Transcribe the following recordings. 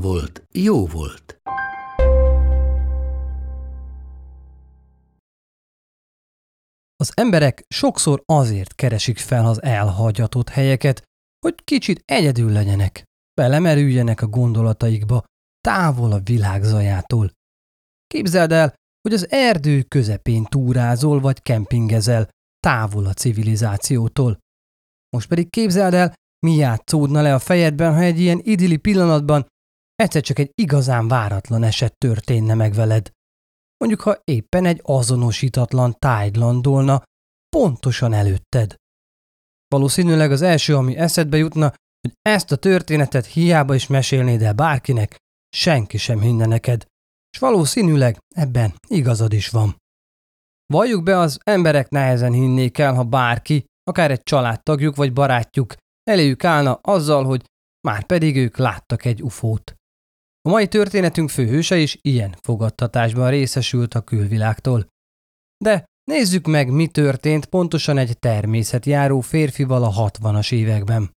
volt, jó volt. Az emberek sokszor azért keresik fel az elhagyatott helyeket, hogy kicsit egyedül legyenek, belemerüljenek a gondolataikba, távol a világ zajától. Képzeld el, hogy az erdő közepén túrázol vagy kempingezel, távol a civilizációtól. Most pedig képzeld el, mi játszódna le a fejedben, ha egy ilyen idilli pillanatban egyszer csak egy igazán váratlan eset történne meg veled. Mondjuk, ha éppen egy azonosítatlan tájt landolna pontosan előtted. Valószínűleg az első, ami eszedbe jutna, hogy ezt a történetet hiába is mesélnéd el bárkinek, senki sem hinne neked, és valószínűleg ebben igazad is van. Valljuk be, az emberek nehezen hinnék el, ha bárki, akár egy családtagjuk vagy barátjuk eléjük állna azzal, hogy már pedig ők láttak egy ufót. A mai történetünk főhőse is ilyen fogadtatásban részesült a külvilágtól. De nézzük meg, mi történt pontosan egy természetjáró férfival a 60-as években.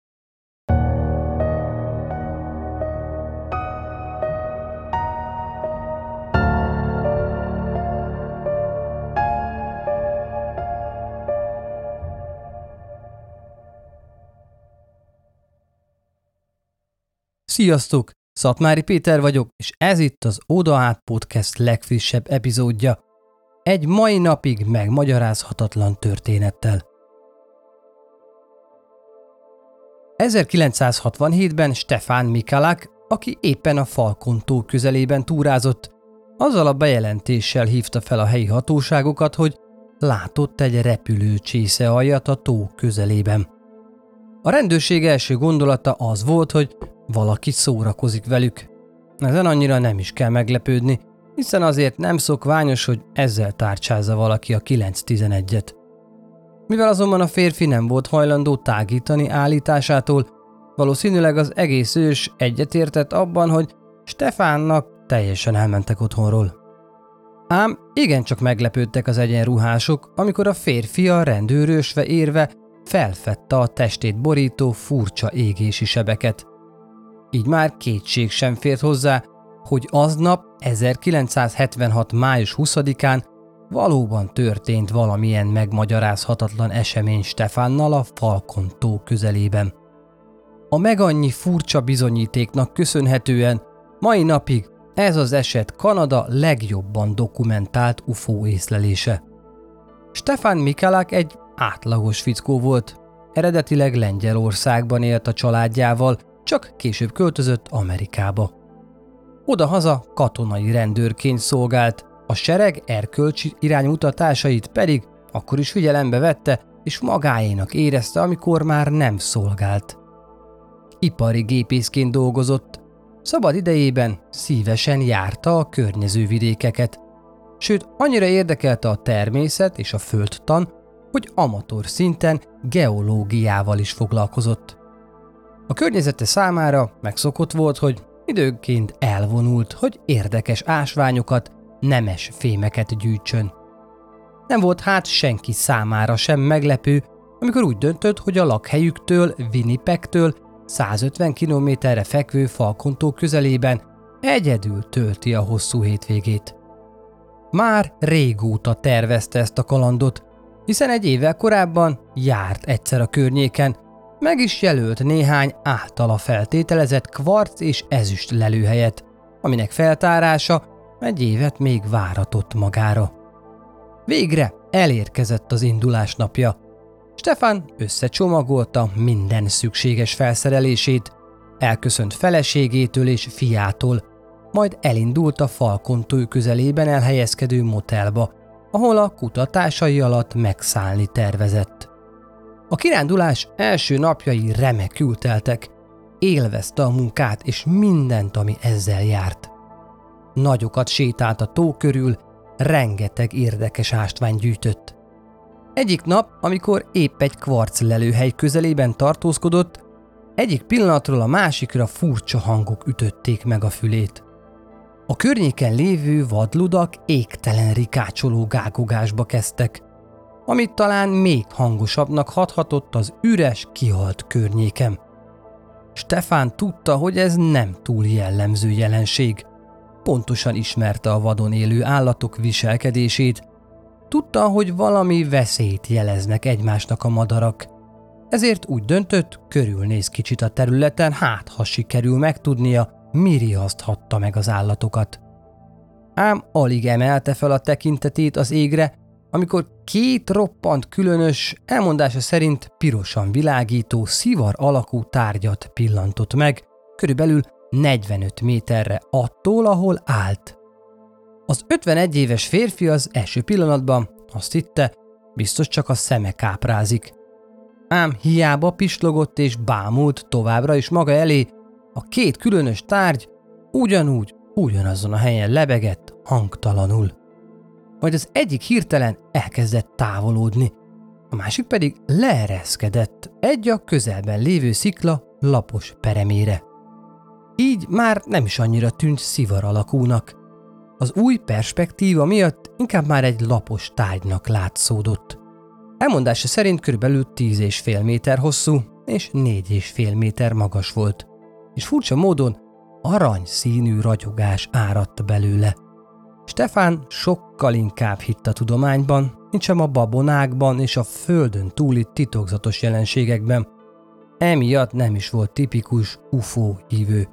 Sziasztok! Szatmári Péter vagyok, és ez itt az Oda át Podcast legfrissebb epizódja. Egy mai napig megmagyarázhatatlan történettel. 1967-ben Stefan Mikalak, aki éppen a Falkon tó közelében túrázott, azzal a bejelentéssel hívta fel a helyi hatóságokat, hogy látott egy repülő csésze aljat a tó közelében. A rendőrség első gondolata az volt, hogy valaki szórakozik velük. Ezen annyira nem is kell meglepődni, hiszen azért nem szokványos, hogy ezzel tárcsázza valaki a 9-11-et. Mivel azonban a férfi nem volt hajlandó tágítani állításától, valószínűleg az egész ős egyetértett abban, hogy Stefánnak teljesen elmentek otthonról. Ám igencsak meglepődtek az egyenruhások, amikor a férfi a rendőrösve érve felfedte a testét borító furcsa égési sebeket. Így már kétség sem fért hozzá, hogy aznap 1976. május 20-án valóban történt valamilyen megmagyarázhatatlan esemény Stefánnal a Falkon tó közelében. A meg annyi furcsa bizonyítéknak köszönhetően mai napig ez az eset Kanada legjobban dokumentált UFO észlelése. Stefan Mikalák egy átlagos fickó volt. Eredetileg Lengyelországban élt a családjával, csak később költözött Amerikába. Oda-haza katonai rendőrként szolgált, a sereg erkölcsi iránymutatásait pedig akkor is figyelembe vette, és magáénak érezte, amikor már nem szolgált. Ipari gépészként dolgozott, szabad idejében szívesen járta a környező vidékeket, sőt annyira érdekelte a természet és a földtan, hogy amatőr szinten geológiával is foglalkozott. A környezete számára megszokott volt, hogy időnként elvonult, hogy érdekes ásványokat, nemes fémeket gyűjtsön. Nem volt hát senki számára sem meglepő, amikor úgy döntött, hogy a lakhelyüktől, Winnipegtől 150 kilométerre fekvő Falkontó közelében egyedül tölti a hosszú hétvégét. Már régóta tervezte ezt a kalandot, hiszen egy évvel korábban járt egyszer a környéken, meg is jelölt néhány általa feltételezett kvarc és ezüst lelőhelyet, aminek feltárása egy évet még váratott magára. Végre elérkezett az indulás napja. Stefan összecsomagolta minden szükséges felszerelését, elköszönt feleségétől és fiától, majd elindult a Falkontúj közelében elhelyezkedő motelba, ahol a kutatásai alatt megszállni tervezett. A kirándulás első napjai remekül teltek, élvezte a munkát és mindent, ami ezzel járt. Nagyokat sétált a tó körül, rengeteg érdekes ástvány gyűjtött. Egyik nap, amikor épp egy kvarc lelőhely közelében tartózkodott, egyik pillanatról a másikra furcsa hangok ütötték meg a fülét. A környéken lévő vadludak égtelen rikácsoló gágogásba kezdtek, amit talán még hangosabbnak hathatott az üres, kihalt környéken. Stefán tudta, hogy ez nem túl jellemző jelenség. Pontosan ismerte a vadon élő állatok viselkedését, tudta, hogy valami veszélyt jeleznek egymásnak a madarak. Ezért úgy döntött, körülnéz kicsit a területen, hát ha sikerül megtudnia, mi riaszthatta meg az állatokat. Ám alig emelte fel a tekintetét az égre, amikor két roppant különös, elmondása szerint pirosan világító, szivar alakú tárgyat pillantott meg, körülbelül 45 méterre attól, ahol állt. Az 51 éves férfi az első pillanatban azt hitte, biztos csak a szeme káprázik. Ám hiába pislogott és bámult továbbra is maga elé, a két különös tárgy ugyanúgy, ugyanazon a helyen lebegett hangtalanul majd az egyik hirtelen elkezdett távolodni, a másik pedig leereszkedett egy a közelben lévő szikla lapos peremére. Így már nem is annyira tűnt szivar alakúnak. Az új perspektíva miatt inkább már egy lapos tárgynak látszódott. Elmondása szerint körülbelül 10 és fél méter hosszú és 4 és fél méter magas volt, és furcsa módon arany színű ragyogás áradt belőle. Stefán sokkal inkább hitt a tudományban, mint sem a babonákban és a földön túli titokzatos jelenségekben. Emiatt nem is volt tipikus UFO hívő.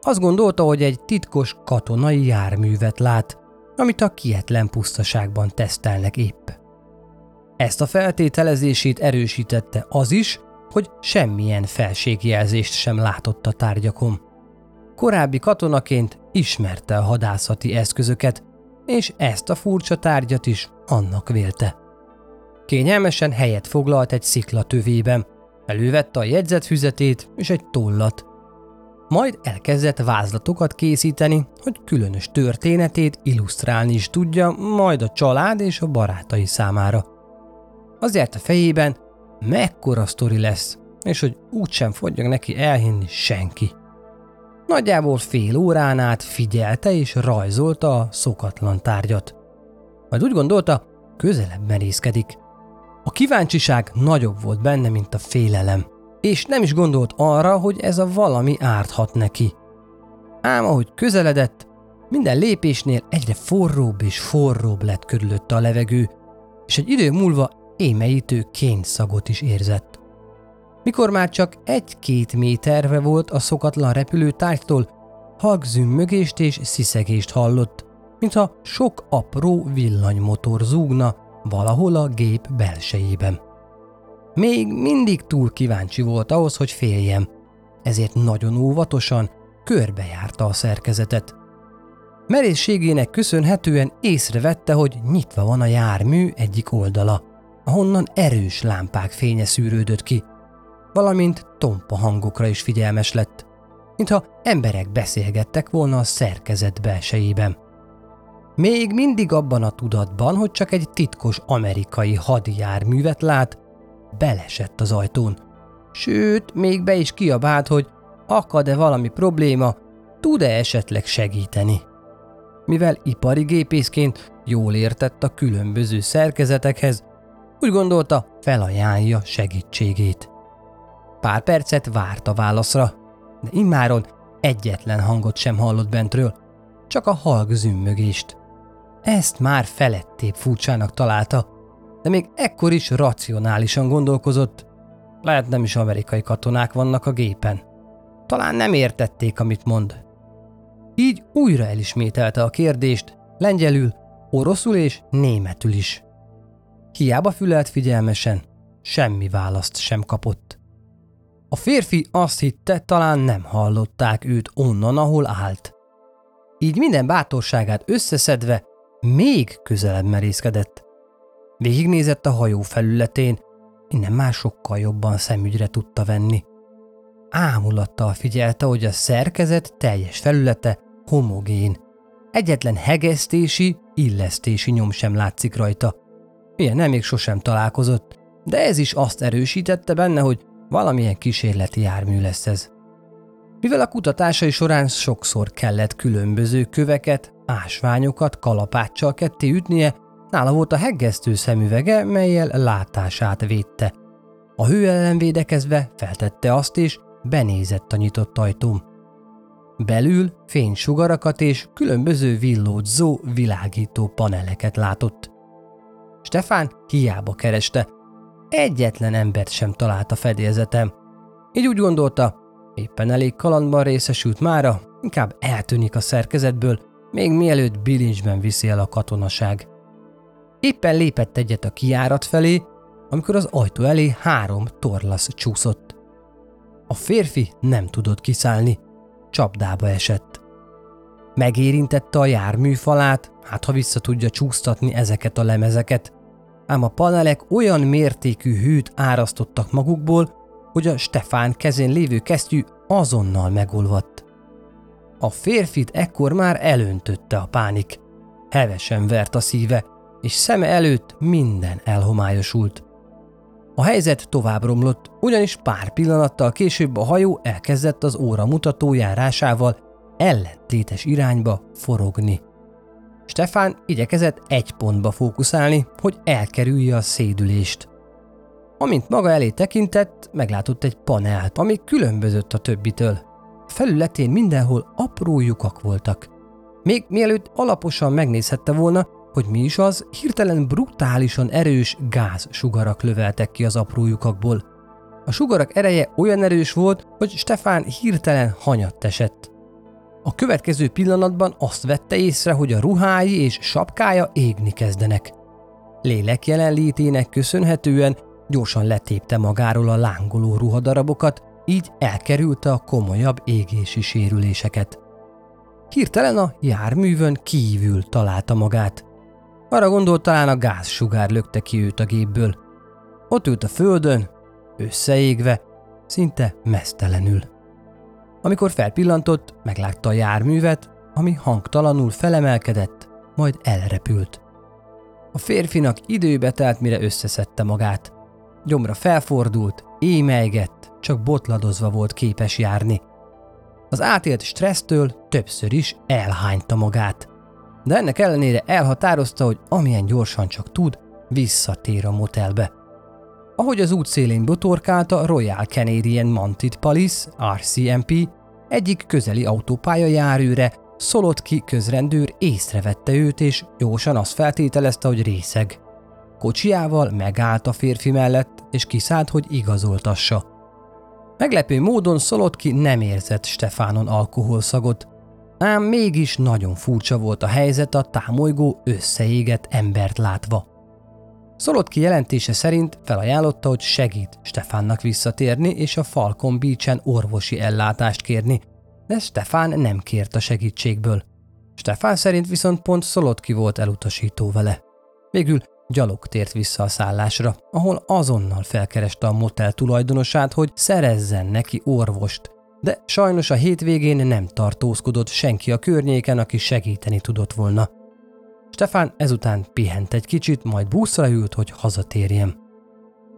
Azt gondolta, hogy egy titkos katonai járművet lát, amit a kietlen pusztaságban tesztelnek épp. Ezt a feltételezését erősítette az is, hogy semmilyen felségjelzést sem látott a tárgyakon. Korábbi katonaként ismerte a hadászati eszközöket, és ezt a furcsa tárgyat is annak vélte. Kényelmesen helyet foglalt egy szikla tövében, elővette a jegyzetfüzetét és egy tollat. Majd elkezdett vázlatokat készíteni, hogy különös történetét illusztrálni is tudja, majd a család és a barátai számára. Azért a fejében, mekkora sztori lesz, és hogy úgysem fogja neki elhinni senki. Nagyjából fél órán át figyelte és rajzolta a szokatlan tárgyat. Majd úgy gondolta, közelebb merészkedik. A kíváncsiság nagyobb volt benne, mint a félelem, és nem is gondolt arra, hogy ez a valami árthat neki. Ám ahogy közeledett, minden lépésnél egyre forróbb és forróbb lett körülötte a levegő, és egy idő múlva émeítő kényszagot is érzett. Mikor már csak egy-két méterre volt a szokatlan repülőtárgytól, halk zümmögést és sziszegést hallott, mintha sok apró villanymotor zúgna valahol a gép belsejében. Még mindig túl kíváncsi volt ahhoz, hogy féljem, ezért nagyon óvatosan körbejárta a szerkezetet. Merészségének köszönhetően észrevette, hogy nyitva van a jármű egyik oldala, ahonnan erős lámpák fénye szűrődött ki, valamint tompa hangokra is figyelmes lett, mintha emberek beszélgettek volna a szerkezet belsejében. Még mindig abban a tudatban, hogy csak egy titkos amerikai hadijárművet lát, belesett az ajtón. Sőt, még be is kiabált, hogy akad-e valami probléma, tud-e esetleg segíteni. Mivel ipari gépészként jól értett a különböző szerkezetekhez, úgy gondolta, felajánlja segítségét. Pár percet várt a válaszra, de immáron egyetlen hangot sem hallott bentről, csak a halk zümmögést. Ezt már felettébb furcsának találta, de még ekkor is racionálisan gondolkozott. Lehet nem is amerikai katonák vannak a gépen. Talán nem értették, amit mond. Így újra elismételte a kérdést, lengyelül, oroszul és németül is. Hiába fülelt figyelmesen, semmi választ sem kapott. A férfi azt hitte, talán nem hallották őt onnan, ahol állt. Így minden bátorságát összeszedve még közelebb merészkedett. Végignézett a hajó felületén, innen már sokkal jobban szemügyre tudta venni. Ámulattal figyelte, hogy a szerkezet teljes felülete homogén. Egyetlen hegesztési, illesztési nyom sem látszik rajta. Ilyen nem még sosem találkozott, de ez is azt erősítette benne, hogy valamilyen kísérleti jármű lesz ez. Mivel a kutatásai során sokszor kellett különböző köveket, ásványokat kalapáccsal ketté ütnie, nála volt a heggesztő szemüvege, melyel látását védte. A hő ellen védekezve feltette azt is, benézett a nyitott ajtón. Belül fénysugarakat és különböző villódzó, világító paneleket látott. Stefán hiába kereste, egyetlen embert sem talált a fedélzetem. Így úgy gondolta, éppen elég kalandban részesült mára, inkább eltűnik a szerkezetből, még mielőtt bilincsben viszi el a katonaság. Éppen lépett egyet a kiárat felé, amikor az ajtó elé három torlasz csúszott. A férfi nem tudott kiszállni, csapdába esett. Megérintette a jármű falát, hát ha vissza tudja csúsztatni ezeket a lemezeket, ám a panelek olyan mértékű hűt árasztottak magukból, hogy a Stefán kezén lévő kesztyű azonnal megolvadt. A férfit ekkor már elöntötte a pánik. Hevesen vert a szíve, és szeme előtt minden elhomályosult. A helyzet tovább romlott, ugyanis pár pillanattal később a hajó elkezdett az óra mutató járásával ellentétes irányba forogni. Stefán igyekezett egy pontba fókuszálni, hogy elkerülje a szédülést. Amint maga elé tekintett, meglátott egy panelt, ami különbözött a többitől. Felületén mindenhol apró lyukak voltak. Még mielőtt alaposan megnézhette volna, hogy mi is az, hirtelen brutálisan erős gázsugarak löveltek ki az apró lyukakból. A sugarak ereje olyan erős volt, hogy Stefán hirtelen hanyatt esett. A következő pillanatban azt vette észre, hogy a ruhái és sapkája égni kezdenek. Lélek jelenlétének köszönhetően gyorsan letépte magáról a lángoló ruhadarabokat, így elkerülte a komolyabb égési sérüléseket. Hirtelen a járművön kívül találta magát. Arra gondolt talán a gázsugár lökte ki őt a gépből. Ott ült a földön, összeégve, szinte mesztelenül. Amikor felpillantott, meglátta a járművet, ami hangtalanul felemelkedett, majd elrepült. A férfinak időbe telt, mire összeszedte magát. Gyomra felfordult, émelygett, csak botladozva volt képes járni. Az átélt stressztől többször is elhányta magát. De ennek ellenére elhatározta, hogy amilyen gyorsan csak tud, visszatér a motelbe. Ahogy az út szélén botorkált a Royal Canadian Mounted Police, RCMP, egyik közeli autópálya járőre, Szolotki közrendőr észrevette őt, és gyorsan azt feltételezte, hogy részeg. Kocsiával megállt a férfi mellett, és kiszállt, hogy igazoltassa. Meglepő módon Szolotki nem érzett Stefánon alkoholszagot, ám mégis nagyon furcsa volt a helyzet a támolygó összeégett embert látva. Szolotki jelentése szerint felajánlotta, hogy segít Stefánnak visszatérni és a Falcon Beach-en orvosi ellátást kérni, de Stefán nem kért a segítségből. Stefán szerint viszont pont Szolotki volt elutasító vele. Végül gyalog tért vissza a szállásra, ahol azonnal felkereste a motel tulajdonosát, hogy szerezzen neki orvost, de sajnos a hétvégén nem tartózkodott senki a környéken, aki segíteni tudott volna. Stefán ezután pihent egy kicsit, majd buszra ült, hogy hazatérjem.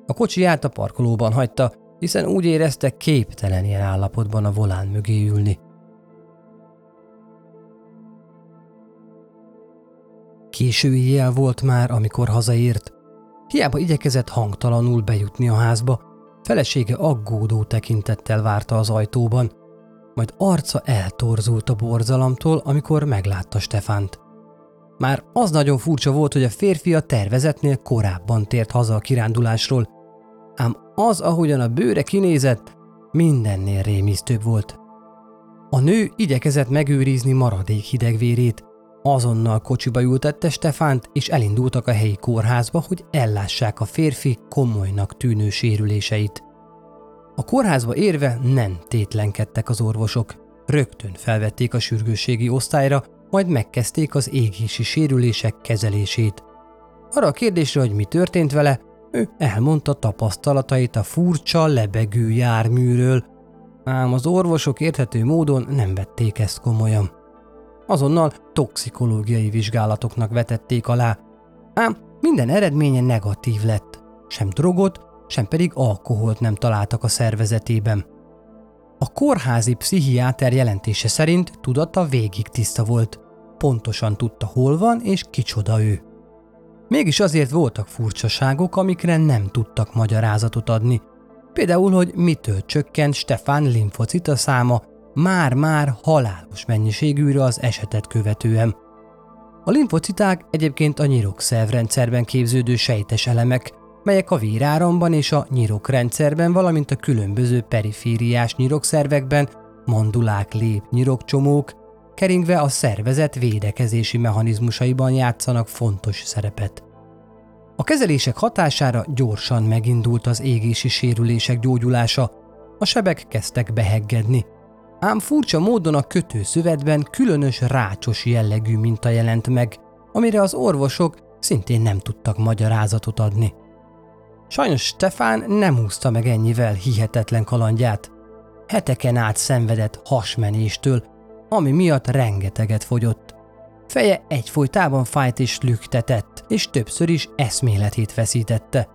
A kocsiját a parkolóban hagyta, hiszen úgy érezte képtelen ilyen állapotban a volán mögé ülni. Késő éjjel volt már, amikor hazaért. Hiába igyekezett hangtalanul bejutni a házba, felesége aggódó tekintettel várta az ajtóban, majd arca eltorzult a borzalomtól, amikor meglátta Stefánt. Már az nagyon furcsa volt, hogy a férfi a tervezetnél korábban tért haza a kirándulásról, ám az, ahogyan a bőre kinézett, mindennél rémisztőbb volt. A nő igyekezett megőrizni maradék hidegvérét, azonnal kocsiba ültette Stefánt, és elindultak a helyi kórházba, hogy ellássák a férfi komolynak tűnő sérüléseit. A kórházba érve nem tétlenkedtek az orvosok. Rögtön felvették a sürgősségi osztályra, majd megkezdték az égési sérülések kezelését. Arra a kérdésre, hogy mi történt vele, Ő elmondta tapasztalatait a furcsa, lebegő járműről, ám az orvosok érthető módon nem vették ezt komolyan. Azonnal toxikológiai vizsgálatoknak vetették alá, ám minden eredménye negatív lett. Sem drogot, sem pedig alkoholt nem találtak a szervezetében. A kórházi pszichiáter jelentése szerint tudata végig tiszta volt. Pontosan tudta, hol van és kicsoda ő. Mégis azért voltak furcsaságok, amikre nem tudtak magyarázatot adni. Például, hogy mitől csökkent Stefán limfocita száma már-már halálos mennyiségűre az esetet követően. A limfociták egyébként a nyirokszervrendszerben képződő sejtes elemek, melyek a véráramban és a nyirokrendszerben, valamint a különböző perifériás nyirokszervekben, mandulák, lép, nyirokcsomók, keringve a szervezet védekezési mechanizmusaiban játszanak fontos szerepet. A kezelések hatására gyorsan megindult az égési sérülések gyógyulása, a sebek kezdtek beheggedni, ám furcsa módon a kötőszövetben különös rácsos jellegű minta jelent meg, amire az orvosok szintén nem tudtak magyarázatot adni. Sajnos Stefán nem úszta meg ennyivel hihetetlen kalandját. Heteken át szenvedett hasmenéstől, ami miatt rengeteget fogyott. Feje egyfolytában fájt és lüktetett, és többször is eszméletét veszítette.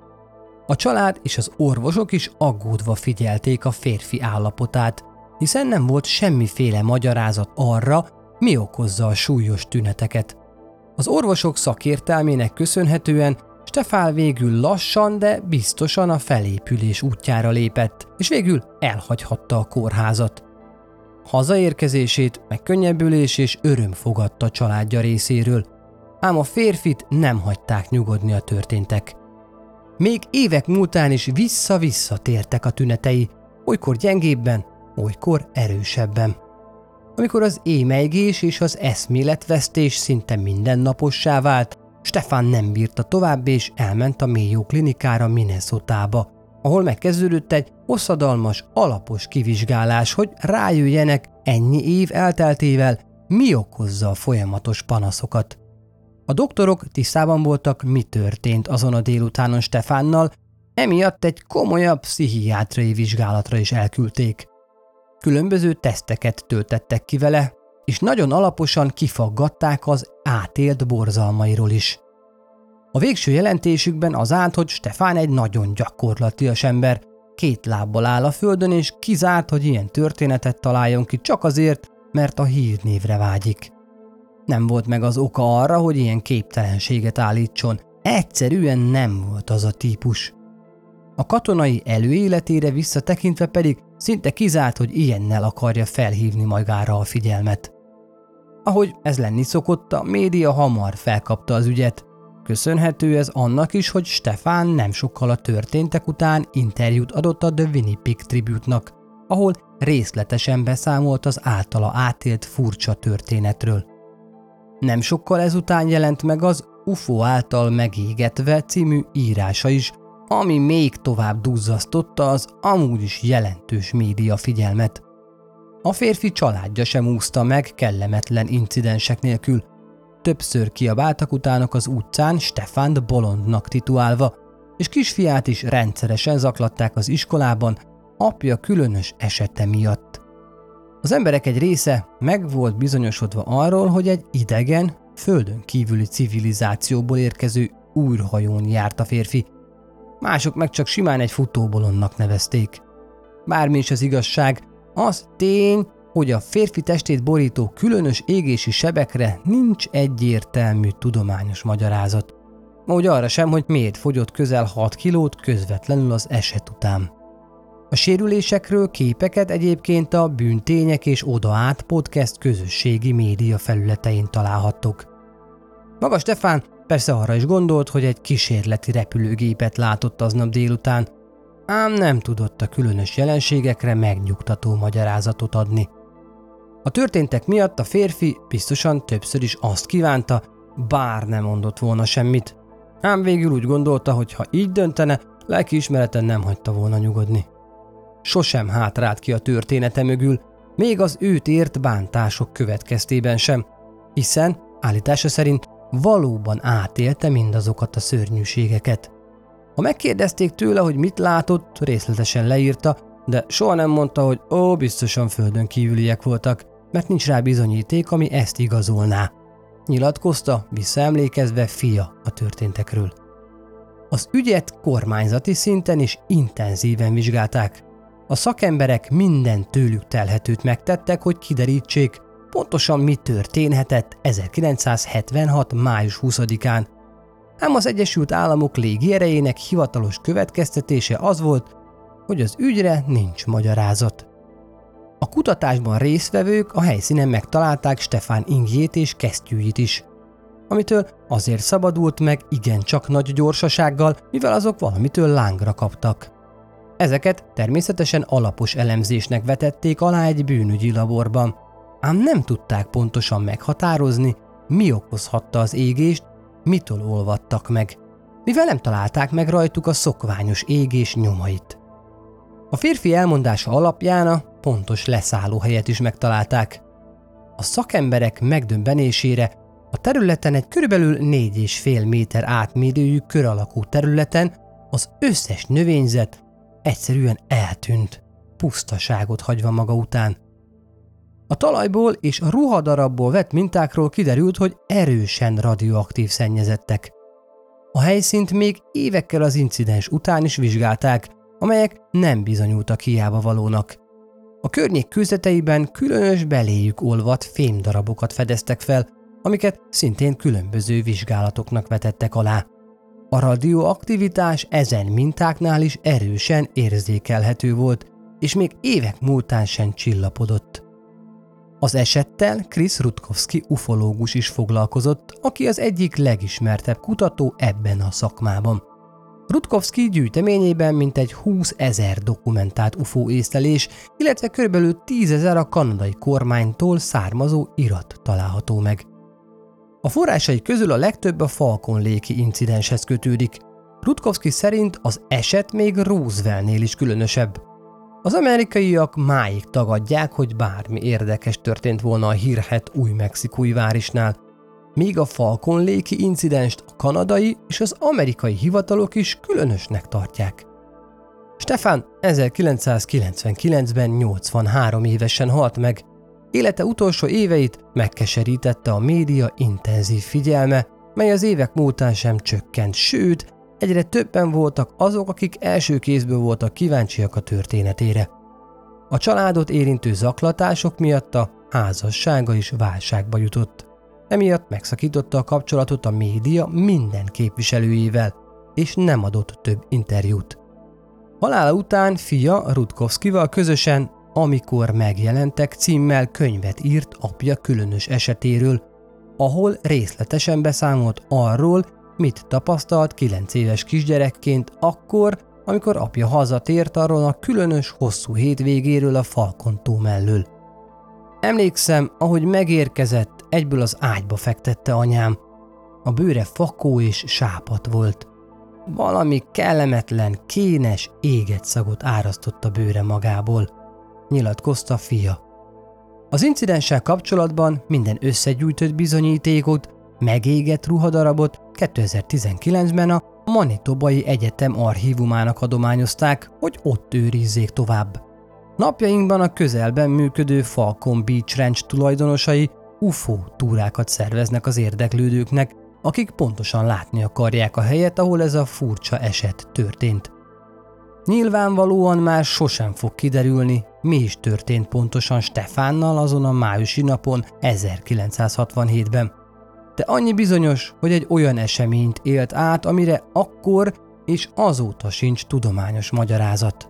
A család és az orvosok is aggódva figyelték a férfi állapotát, hiszen nem volt semmiféle magyarázat arra, mi okozza a súlyos tüneteket. Az orvosok szakértelmének köszönhetően Stefán végül lassan, de biztosan a felépülés útjára lépett, és végül elhagyhatta a kórházat. Hazaérkezését megkönnyebbülés és öröm fogadta családja részéről, ám a férfit nem hagyták nyugodni a történtek. Még évek múltán is vissza-vissza tértek a tünetei, olykor gyengébben, olykor erősebben. Amikor az émeigés és az eszméletvesztés szinte mindennapossá vált, Stefan nem bírta tovább és elment a Mayo klinikára Minnesotába, ahol megkezdődött egy hosszadalmas, alapos kivizsgálás, hogy rájöjjenek ennyi év elteltével, mi okozza a folyamatos panaszokat. A doktorok tisztában voltak, mi történt azon a délutánon Stefánnal, emiatt egy komolyabb pszichiátriai vizsgálatra is elküldték. Különböző teszteket töltettek ki vele, és nagyon alaposan kifaggatták az átélt borzalmairól is. A végső jelentésükben az állt, hogy Stefán egy nagyon gyakorlatias ember, két lábbal áll a földön, és kizárt, hogy ilyen történetet találjon ki csak azért, mert a hírnévre vágyik. Nem volt meg az oka arra, hogy ilyen képtelenséget állítson. Egyszerűen nem volt az a típus. A katonai előéletére visszatekintve pedig szinte kizárt, hogy ilyennel akarja felhívni magára a figyelmet. Ahogy ez lenni szokott, a média hamar felkapta az ügyet. Köszönhető ez annak is, hogy Stefán nem sokkal a történtek után interjút adott a The Winnipeg Tribute-nak, ahol részletesen beszámolt az általa átélt furcsa történetről. Nem sokkal ezután jelent meg az UFO által megégetve című írása is, ami még tovább duzzasztotta az amúgy is jelentős média figyelmet. A férfi családja sem úszta meg kellemetlen incidensek nélkül. Többször kiabáltak utának az utcán Stefánt bolondnak titulálva, és kisfiát is rendszeresen zaklatták az iskolában, apja különös esete miatt. Az emberek egy része meg volt bizonyosodva arról, hogy egy idegen, földön kívüli civilizációból érkező újrhajón járt a férfi, mások meg csak simán egy futóbolonnak nevezték. Bármi is az igazság, az tény, hogy a férfi testét borító különös égési sebekre nincs egyértelmű tudományos magyarázat. Úgy arra sem, hogy miért fogyott közel 6 kilót közvetlenül az eset után. A sérülésekről képeket egyébként a Bűntények és Oda át podcast közösségi média felületein találhattok. Maga Stefán persze arra is gondolt, hogy egy kísérleti repülőgépet látott aznap délután, ám nem tudott a különös jelenségekre megnyugtató magyarázatot adni. A történtek miatt a férfi biztosan többször is azt kívánta, bár nem mondott volna semmit, ám végül úgy gondolta, hogy ha így döntene, lelkiismereten nem hagyta volna nyugodni. Sosem hátrált ki a története mögül, még az őt ért bántások következtében sem, hiszen állítása szerint valóban átélte mindazokat a szörnyűségeket. Ha megkérdezték tőle, hogy mit látott, részletesen leírta, de soha nem mondta, hogy ó, biztosan földön kívüliek voltak, mert nincs rá bizonyíték, ami ezt igazolná. Nyilatkozta, visszaemlékezve fia a történtekről. Az ügyet kormányzati szinten is intenzíven vizsgálták. A szakemberek minden tőlük telhetőt megtettek, hogy kiderítsék, pontosan mi történhetett 1976. május 20-án. Ám az Egyesült Államok légierejének hivatalos következtetése az volt, hogy az ügyre nincs magyarázat. A kutatásban résztvevők a helyszínen megtalálták Stefán ingjét és kesztyűjét is, amitől azért szabadult meg igencsak nagy gyorsasággal, mivel azok valamitől lángra kaptak. Ezeket természetesen alapos elemzésnek vetették alá egy bűnügyi laborban, ám nem tudták pontosan meghatározni, mi okozhatta az égést, mitől olvadtak meg, mivel nem találták meg rajtuk a szokványos égés nyomait. A férfi elmondása alapján a pontos leszállóhelyet is megtalálták. A szakemberek megdöbbenésére a területen egy körülbelül 4,5 méter átmérőjű kör alakú területen az összes növényzet egyszerűen eltűnt, pusztaságot hagyva maga után. A talajból és a ruhadarabból vett mintákról kiderült, hogy erősen radioaktív szennyezettek. A helyszínt még évekkel az incidens után is vizsgálták, amelyek nem bizonyultak hiába valónak. A környék kőzeteiben különös beléjük olvat fémdarabokat fedeztek fel, amiket szintén különböző vizsgálatoknak vetettek alá. A radioaktivitás ezen mintáknál is erősen érzékelhető volt, és még évek múltán sem csillapodott. Az esettel Chris Rutkowski ufológus is foglalkozott, aki az egyik legismertebb kutató ebben a szakmában. Rutkowski gyűjteményében mintegy 20 ezer dokumentált UFO észlelés, illetve kb. 10 ezer a kanadai kormánytól származó irat található meg. A forrásai közül a legtöbb a Falcon léki incidenshez kötődik. Rutkowski szerint az eset még Rooseveltnél is különösebb. Az amerikaiak máig tagadják, hogy bármi érdekes történt volna a hírhet új mexikói várisnál, míg a Falcon léki incidenst a kanadai és az amerikai hivatalok is különösnek tartják. Stefan 1999-ben 83 évesen halt meg, Élete utolsó éveit megkeserítette a média intenzív figyelme, mely az évek múltán sem csökkent, sőt, egyre többen voltak azok, akik első kézből voltak kíváncsiak a történetére. A családot érintő zaklatások miatt a házassága is válságba jutott. Emiatt megszakította a kapcsolatot a média minden képviselőjével, és nem adott több interjút. Halála után fia Rutkowskival közösen amikor megjelentek címmel könyvet írt apja különös esetéről, ahol részletesen beszámolt arról, mit tapasztalt 9 éves kisgyerekként akkor, amikor apja hazatért arról a különös hosszú hétvégéről a Falkontó mellől. Emlékszem, ahogy megérkezett, egyből az ágyba fektette anyám. A bőre fakó és sápat volt. Valami kellemetlen, kénes, éget szagot árasztott a bőre magából – nyilatkozta fia. Az incidenssel kapcsolatban minden összegyűjtött bizonyítékot, megégett ruhadarabot 2019-ben a Manitobai Egyetem archívumának adományozták, hogy ott őrizzék tovább. Napjainkban a közelben működő Falcon Beach Ranch tulajdonosai UFO túrákat szerveznek az érdeklődőknek, akik pontosan látni akarják a helyet, ahol ez a furcsa eset történt. Nyilvánvalóan már sosem fog kiderülni, mi is történt pontosan Stefánnal azon a májusi napon 1967-ben. De annyi bizonyos, hogy egy olyan eseményt élt át, amire akkor és azóta sincs tudományos magyarázat.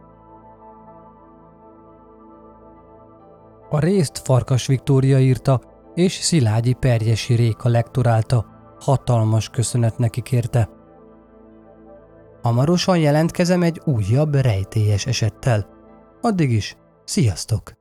A részt Farkas Viktória írta, és Szilágyi Perjesi Réka lektorálta. Hatalmas köszönet neki kérte. Hamarosan jelentkezem egy újabb rejtélyes esettel. Addig is, sziasztok!